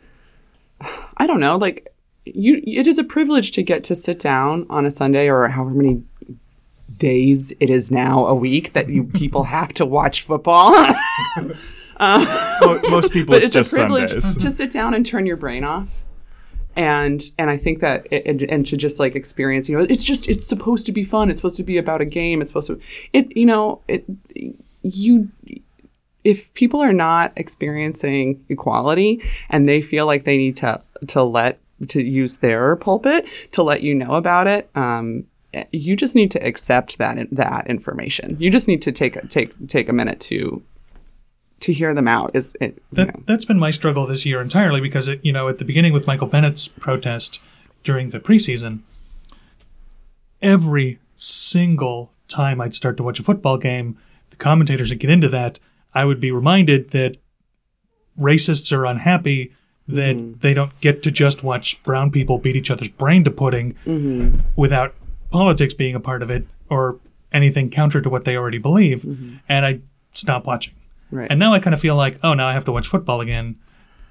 I don't know, like you it is a privilege to get to sit down on a Sunday or however many days it is now a week that you people have to watch football. Um, Mo- most people, it's it's, just a privilege Sundays. to sit down and turn your brain off. And and I think that it, and, and to just like experience, you know, it's just it's supposed to be fun. It's supposed to be about a game. It's supposed to it you know it you if people are not experiencing equality and they feel like they need to to let to use their pulpit to let you know about it um you just need to accept that that information. You just need to take take take a minute to to hear them out is it That, that's been my struggle this year entirely because, it, you know, at the beginning with Michael Bennett's protest during the preseason, every single time I'd start to watch a football game, the commentators would get into that. I would be reminded that racists are unhappy that they don't get to just watch brown people beat each other's brain to pudding Mhm. without politics being a part of it or anything counter to what they already believe. And I stopped watching. Right. And now I kind of feel like, oh, now I have to watch football again.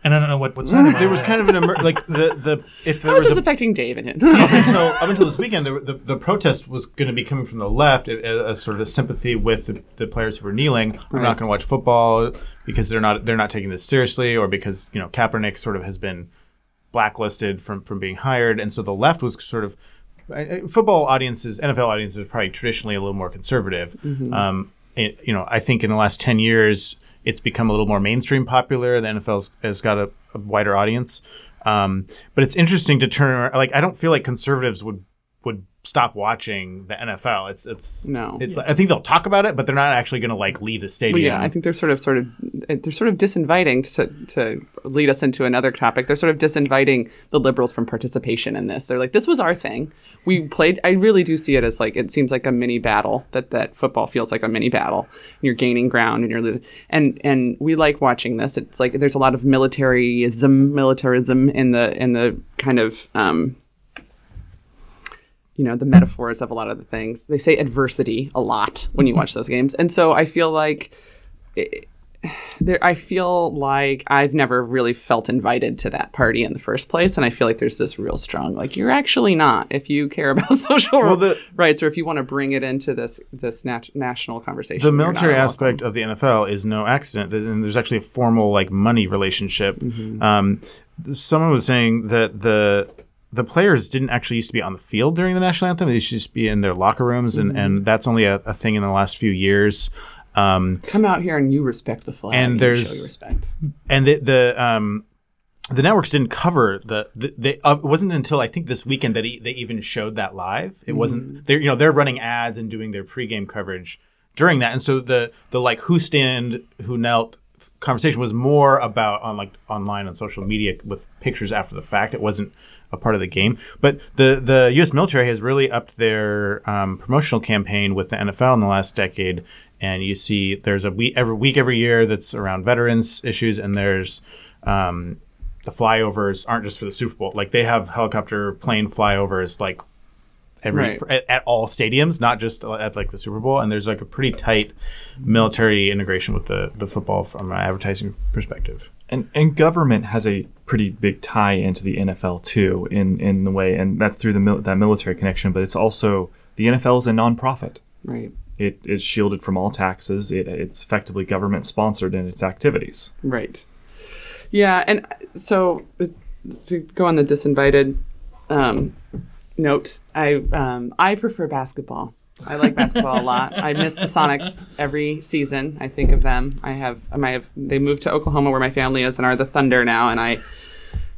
And I don't know what, what's happening. there was kind of an emer- like the the if there how is was this a, affecting dave and it up until up until this weekend, the, the, the protest was going to be coming from the left, a, a sort of a sympathy with the, the players who were kneeling. I'm Right. not going to watch football because they're not they're not taking this seriously, or because you know Kaepernick sort of has been blacklisted from from being hired, and so the left was sort of uh, football audiences, NFL audiences, are probably traditionally a little more conservative. Mhm. Um, it, you know, I think in the last ten years, it's become a little more mainstream popular. The NFL has got a, a wider audience, um, but it's interesting to turn around. Like, I don't feel like conservatives would would stop watching the NFL. It's it's No. It's Yeah. I think they'll talk about it, but they're not actually going to like leave the Well, stadium. yeah, I think they're sort of, sort of, they're sort of disinviting to, to lead us into another topic. They're sort of disinviting the liberals from participation in this. They're like, this was our thing. We played. I really do see it as like it seems like a mini battle. That that football feels like a mini battle. You're gaining ground and you're losing. And and we like watching this. It's like there's a lot of militarism, militarism in the in the kind of. Um, you know the metaphors of a lot of the things they say adversity a lot when you watch those games and so i feel like it, there i feel like i've never really felt invited to that party in the first place and i feel like there's this real strong like you're actually not if you care about social Well, the- rights or if you want to bring it into this this nat- national conversation the military welcome. aspect of the NFL is no accident. And there's actually a formal like money relationship. Mm-hmm. Um, someone was saying that the the players didn't actually used to be on the field during the national anthem. They used to just be in their locker rooms, and, Mhm. and that's only a, a thing in the last few years. Um, Come out here and you respect the flag. and you there's show your respect. and the the um the networks didn't cover the, the they uh, it wasn't until I think this weekend that he, they even showed that live. It Mm. wasn't they're you know they're running ads and doing their pregame coverage during that, and so the the like who stand who knelt conversation was more about on like online on social media with pictures after the fact. It wasn't a part of the game, but the the U.S. military has really upped their um, promotional campaign with the NFL in the last decade. And you see, there's a week every week every year that's around veterans issues, and there's um, the flyovers aren't just for the Super Bowl. Like they have helicopter plane flyovers like every Right. for, at, at all stadiums, not just at like the Super Bowl. And there's like a pretty tight military integration with the the football from an advertising perspective. And and government has a pretty big tie into the NFL too, in in the way, and that's through the mil- that military connection. But it's also the NFL is a nonprofit. Right. It it's shielded from all taxes. It, it's effectively government sponsored in its activities. Right. Yeah, and so to go on the disinvited um, note, I um, I prefer basketball. I like basketball a lot. I miss the Sonics every season. I think of them. I have I have they moved to Oklahoma where my family is and are the Thunder now, and I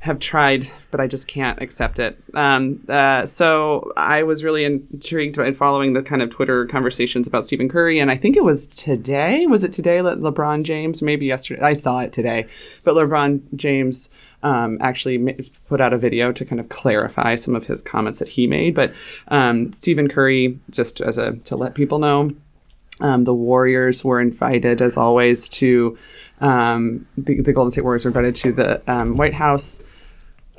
have tried, but I just can't accept it. Um, uh, so I was really intrigued by following the kind of Twitter conversations about Stephen Curry, and I think it was today. Was it today that LeBron James? Maybe yesterday. I saw it today, but LeBron James um, actually put out a video to kind of clarify some of his comments that he made. But um, Stephen Curry, just as a to let people know, um, the Warriors were invited, as always, to um, the, the Golden State Warriors were invited to the um, White House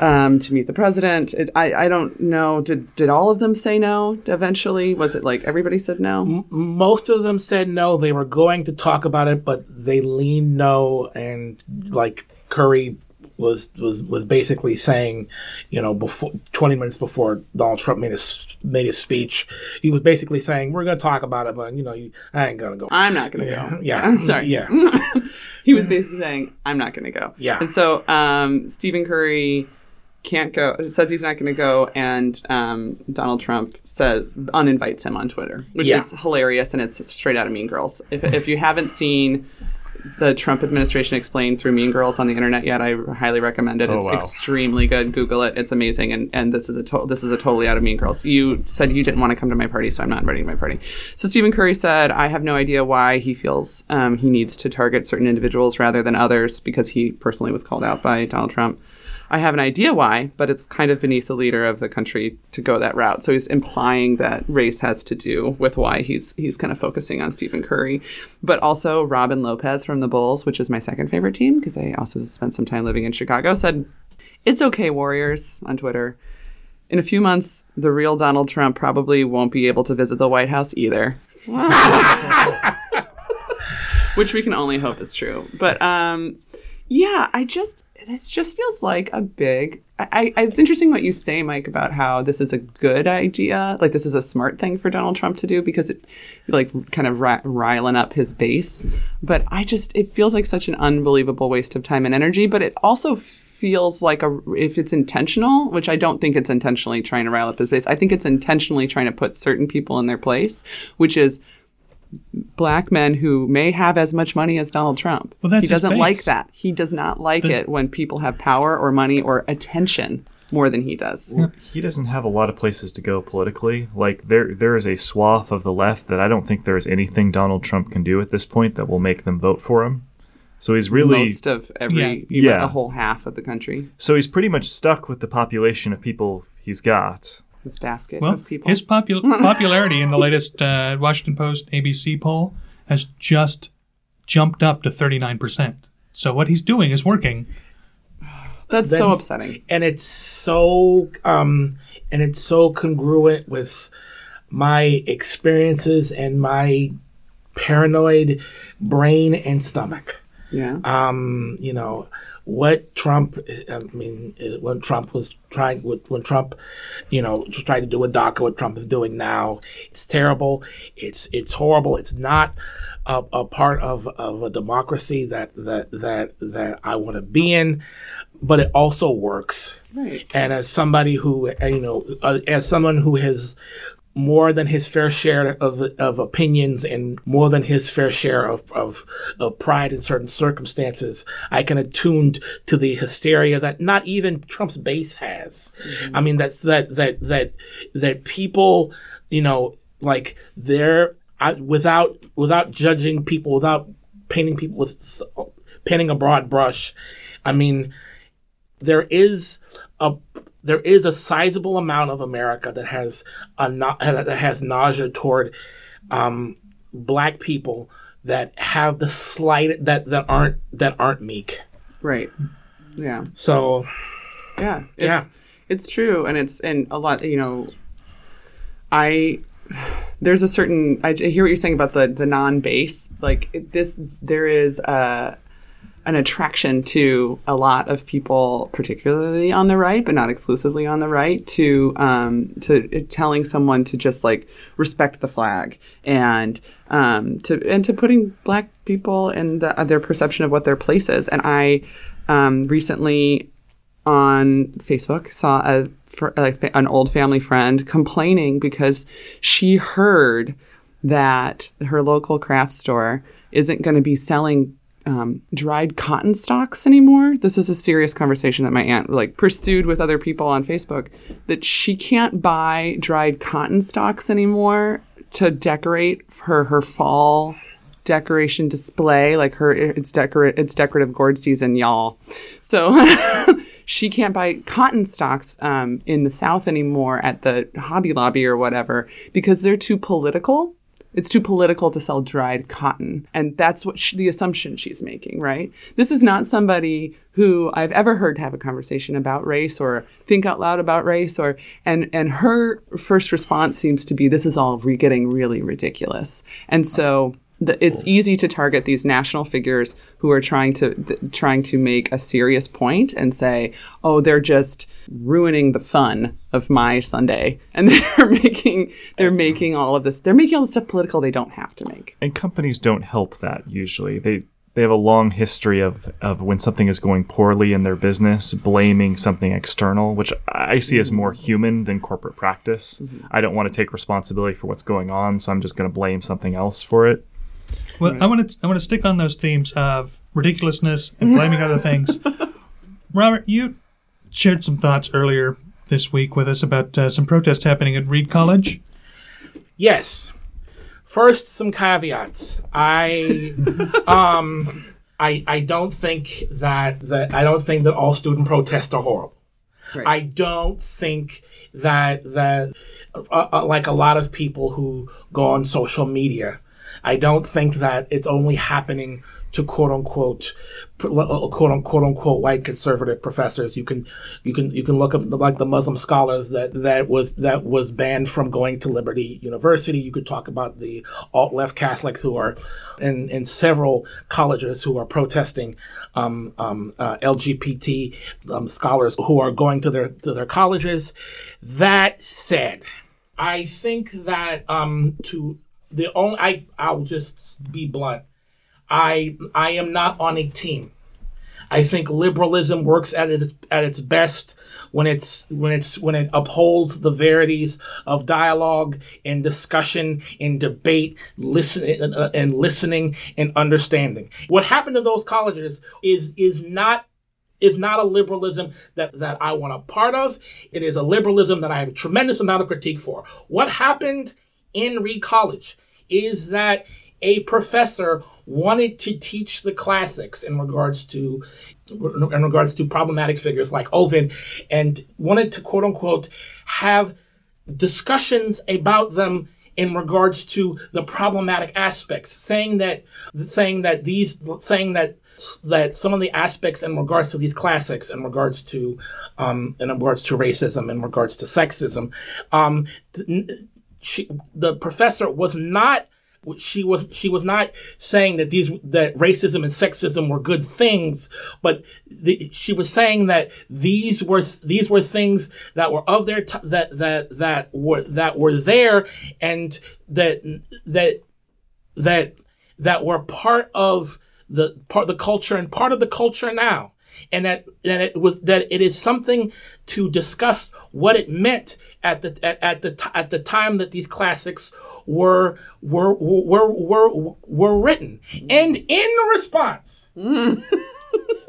um, to meet the president. It, I I don't know. Did did all of them say no? Eventually, was it like everybody said no? most of them said no. They were going to talk about it, but they leaned no, and like Curry was was was basically saying, you know, before twenty minutes before Donald Trump made his made his speech, he was basically saying, "We're going to talk about it, but you know, you, I ain't gonna go. I'm not gonna yeah, go. Yeah, I'm sorry. Yeah, he was basically saying, "I'm not going to go." Yeah. And so um, Stephen Curry can't go. Says he's not going to go, and um, Donald Trump says uninvites him on Twitter, which Yeah. is hilarious, and it's straight out of Mean Girls. If if you haven't seen the Trump administration explained through Mean Girls on the internet yet, I highly recommend it. Oh, it's wow. extremely good. Google it; it's amazing. And and this is a to- this is a totally out of Mean Girls. You said you didn't want to come to my party, so I'm not inviting to my party. So Stephen Curry said, "I have no idea why he feels um, he needs to target certain individuals rather than others because he personally was called out by Donald Trump." I have an idea why, but it's kind of beneath the leader of the country to go that route. So he's implying that race has to do with why he's he's kind of focusing on Stephen Curry, but also Robin Lopez from the Bulls, which is my second favorite team because I also spent some time living in Chicago, said, "It's okay, Warriors" on Twitter. In a few months, the real Donald Trump probably won't be able to visit the White House either. Which we can only hope is true. But um, yeah, I just this just feels like a big. I, I, it's interesting what you say, Mike, about how this is a good idea. Like this is a smart thing for Donald Trump to do because it, like, kind of ri- riling up his base. But I just it feels like such an unbelievable waste of time and energy. But it also feels like a if it's intentional, which I don't think it's intentionally trying to rile up his base. I think it's intentionally trying to put certain people in their place, which is black men who may have as much money as Donald Trump. Well, that's he doesn't like that. He does not like The- it when people have power or money or attention more than he does. He doesn't have a lot of places to go politically. Like there, there is a swath of the left that I don't think there is anything Donald Trump can do at this point that will make them vote for him. So he's really most of every Yeah. Yeah. a whole half of the country. So he's pretty much stuck with the population of people he's got. His basket Well, of people. his popul- popularity in the latest uh, Washington Post ABC poll has just jumped up to 39%. So what he's doing is working. That's Then- so upsetting. and it's so um and it's so congruent with my experiences and my paranoid brain and stomach Yeah. um you know what trump i mean when trump was trying when trump you know just tried to do with daca what trump is doing now it's terrible it's it's horrible it's not a, a part of, of a democracy that that that that i want to be in but it also works. Right. And as somebody who, you know, uh, as someone who has more than his fair share of, of opinions and more than his fair share of, of, of pride in certain circumstances, I can attune to the hysteria that not even Trump's base has. Mm-hmm. I mean, that's that, that, that, that people, you know, like they're, I, without, without judging people, without painting people with, painting a broad brush, I mean, there is a there is a sizable amount of America that has a that has nausea toward um, black people that have the slight that that aren't that aren't meek. Right. Yeah. So. Yeah. It's, yeah. It's true, and it's and a lot. You know, I there's a certain I hear what you're saying about the the non base like this. There is a an attraction to a lot of people, particularly on the right, but not exclusively on the right, to um, to telling someone to just like respect the flag and um, to and to putting black people and the, their perception of what their place is. And I um, recently on Facebook saw a like an old family friend complaining because she heard that her local craft store isn't going to be selling um, dried cotton stalks anymore. This is a serious conversation that my aunt like pursued with other people on Facebook that she can't buy dried cotton stalks anymore to decorate her her fall decoration display. Like her, it's decorate, it's decorative gourd season, y'all. So she can't buy cotton stalks um, in the South anymore at the Hobby Lobby or whatever because they're too political it's too political to sell dried cotton. And that's what she, the assumption she's making, right? This is not somebody who I've ever heard have a conversation about race or think out loud about race or and and her first response seems to be this is all re- getting really ridiculous. And so the, it's easy to target these national figures who are trying to th- trying to make a serious point and say, "Oh, they're just ruining the fun of my Sunday," and they're making they're making all of this they're making all this stuff political they don't have to make. And companies don't help that usually. They they have a long history of, of when something is going poorly in their business, blaming something external, which I see as more human than corporate practice. Mm-hmm. I don't want to take responsibility for what's going on, so I'm just going to blame something else for it. Well, right. I want to I want to stick on those themes of ridiculousness and blaming other things. Robert, you shared some thoughts earlier this week with us about uh, some protests happening at Reed College. Yes. First, some caveats. I um I I don't think that that I don't think that all student protests are horrible. Right. I don't think that that uh, uh, like a lot of people who go on social media I don't think that it's only happening to quote unquote quote unquote unquote white conservative professors. You can you can you can look up like the Muslim scholars that that was that was banned from going to Liberty University. You could talk about the alt left Catholics who are in in several colleges who are protesting um, um, uh, LGBT um, scholars who are going to their to their colleges. That said. I think that um, to the only I I'll just be blunt. I I am not on a team. I think liberalism works at its at its best when it's when it's when it upholds the verities of dialogue and discussion and debate, listen and, uh, and listening and understanding. What happened in those colleges is is not is not a liberalism that, that I want a part of. It is a liberalism that I have a tremendous amount of critique for. What happened in Reed College is that a professor wanted to teach the classics in regards to in regards to problematic figures like Ovid and wanted to quote unquote have discussions about them in regards to the problematic aspects saying that saying that these saying that that some of the aspects in regards to these classics in regards to um in regards to racism in regards to sexism um she, the professor was not she was she was not saying that these that racism and sexism were good things, but the, she was saying that these were these were things that were of their t- that that that were that were there and that that that that were part of the part the culture and part of the culture now. And that that it was that it is something to discuss what it meant at the at, at the t- at the time that these classics were were were were were written, and in response,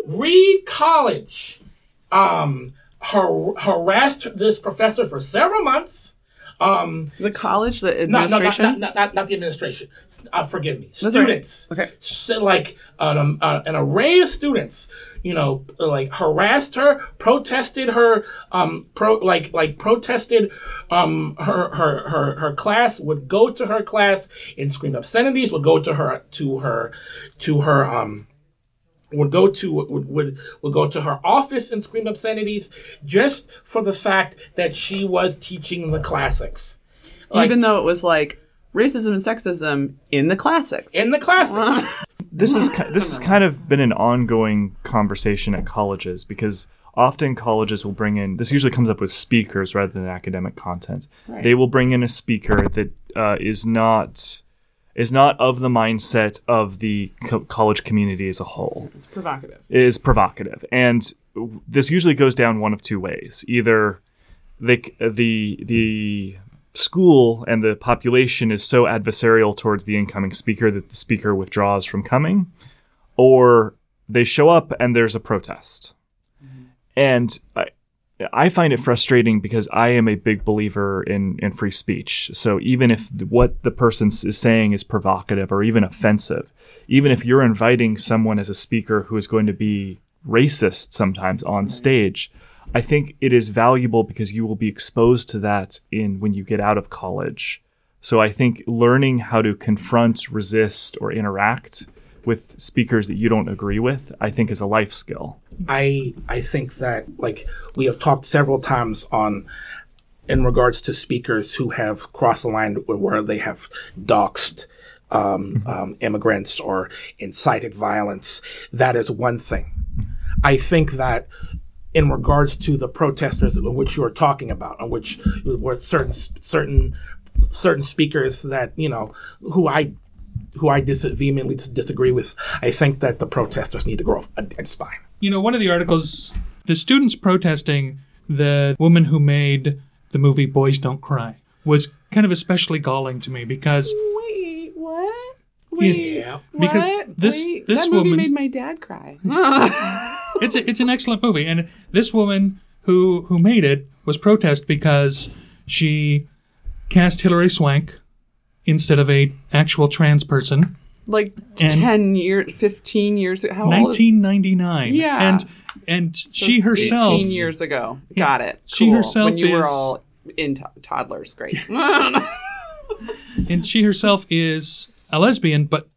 Reed College um, har- harassed this professor for several months. Um, the college, the no, no, not, administration? not, not, not, not the administration. Uh, forgive me. That's students. right. Okay. So, like um, uh, an array of students, you know, like harassed her, protested her, um, pro like like protested um, her, her her her class. Would go to her class and scream obscenities. Would go to her to her to her um would go to would, would would go to her office and scream obscenities just for the fact that she was teaching the classics. Even though it was like racism and sexism in the classics. In the classics. this is this has kind of been an ongoing conversation at colleges because often colleges will bring in this usually comes up with speakers rather than academic content. Right. They will bring in a speaker that uh, is not is not of the mindset of the co- college community as a whole. It's provocative. Is provocative, and this usually goes down one of two ways: either they, c- the the school and the population is so adversarial towards the incoming speaker that the speaker withdraws from coming, or they show up and there's a protest. Mm-hmm. And I, I find it frustrating because I am a big believer in, in free speech. So even if what the person is saying is provocative or even offensive, even if you're inviting someone as a speaker who is going to be racist sometimes on stage, I think it is valuable because you will be exposed to that in when you get out of college. So I think learning how to confront, resist, or interact with speakers that you don't agree with, I think is a life skill. I I think that like we have talked several times on in regards to speakers who have crossed the line where- they have doxed um, um, immigrants or incited violence. That is one thing. I think that in regards to the protesters in which you are talking about, on which were certain certain certain speakers that you know who I who I dis- vehemently disagree with, I think that the protesters need to grow a dead spine. You know, one of the articles, the students protesting the woman who made the movie Boys Don't Cry was kind of especially galling to me because Wait, what? Yeah, because What? this Wait, this that movie woman made my dad cry. it's a, it's an excellent movie, and this woman who who made it was protest because she cast Hilary Swank instead of a actual trans person. like And- 10 years, 15 years ago. How old 1999. Yeah. and and So she herself 18 years ago. Got it. She Cool. herself When you were all in to- toddlers. Great. and she herself is a lesbian, but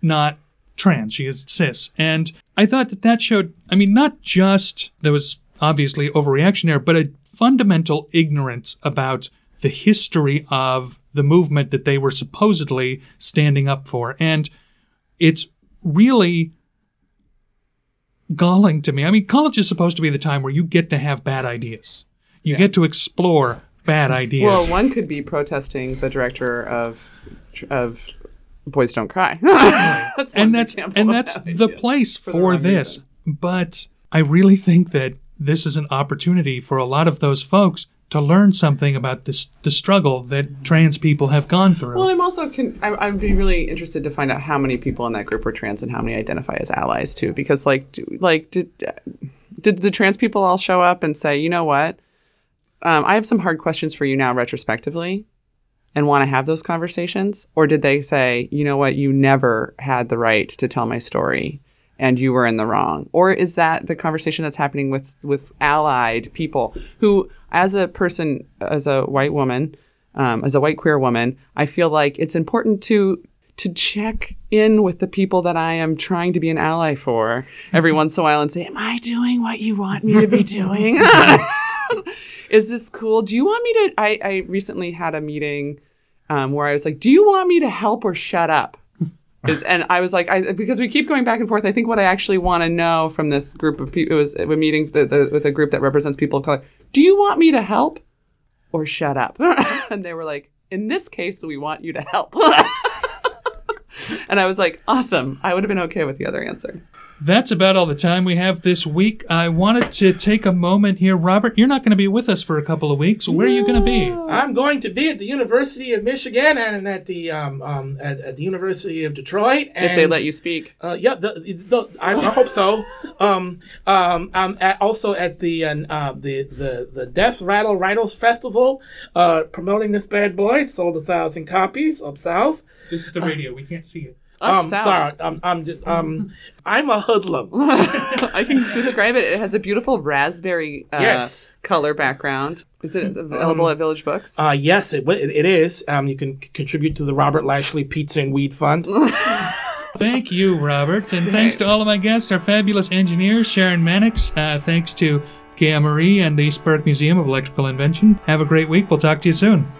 not trans. She is cis. And I thought that that showed, I mean, not just there was obviously overreaction there, but a fundamental ignorance about the history of the movement that they were supposedly standing up for. And it's really galling to me. I mean, college is supposed to be the time where you get to have bad ideas. You get to explore bad ideas. well, one could be protesting the director of of Boys Don't Cry. that's one and that's and that's that the place For for, the wrong this. But I really think that this is an opportunity for a lot of those folks to learn something about this the struggle that trans people have gone through. Well, I'm also con- I, I'd be really interested to find out how many people in that group were trans and how many identify as allies too. Because like, do, like did did the trans people all show up and say, you know what, um, I have some hard questions for you now retrospectively, and want to have those conversations, or did they say, you know what, you never had the right to tell my story? And you were in the wrong, or is that the conversation that's happening with with allied people who, as a person, as a white woman, um, as a white queer woman, I feel like it's important to to check in with the people that I am trying to be an ally for every once in a while and say, "Am I doing what you want me to be doing? Is this cool? Do you want me to?" I, I recently had a meeting um, where I was like, "Do you want me to help or shut up?" Is, and I was like, I, because we keep going back and forth. I think what I actually want to know from this group of people, was a meeting the, the, with a group that represents people of color. Do you want me to help or shut up? and they were like, in this case, we want you to help. and I was like, awesome. I would have been okay with the other answer. That's about all the time we have this week. I wanted to take a moment here. Robert, you're not going to be with us for a couple of weeks. Where are you going to be? I'm going to be at the University of Michigan and at the um, um at, at the University of Detroit. And, if they let you speak. Uh, yeah, the, the, I, I hope so. Um, um, I'm at, also at the uh, uh, the the the Death Rattle Rhinos Festival, uh, promoting this bad boy. It sold a thousand copies up south. This is the radio. We can't see it. Up um, south. sorry, I'm I'm just, um I'm a hoodlum. I can describe it. It has a beautiful raspberry uh, Yes. color background. Is it available Um, at Village Books? Uh, yes, it, it, it is. Um, you can c- contribute to the Robert Lashley Pizza and Weed Fund. Thank you, Robert. And thanks to all of my guests, our fabulous engineer, Sharon Mannix. Uh, thanks to Gaia Marie and the East Burke Museum of Electrical Invention. Have a great week. We'll talk to you soon.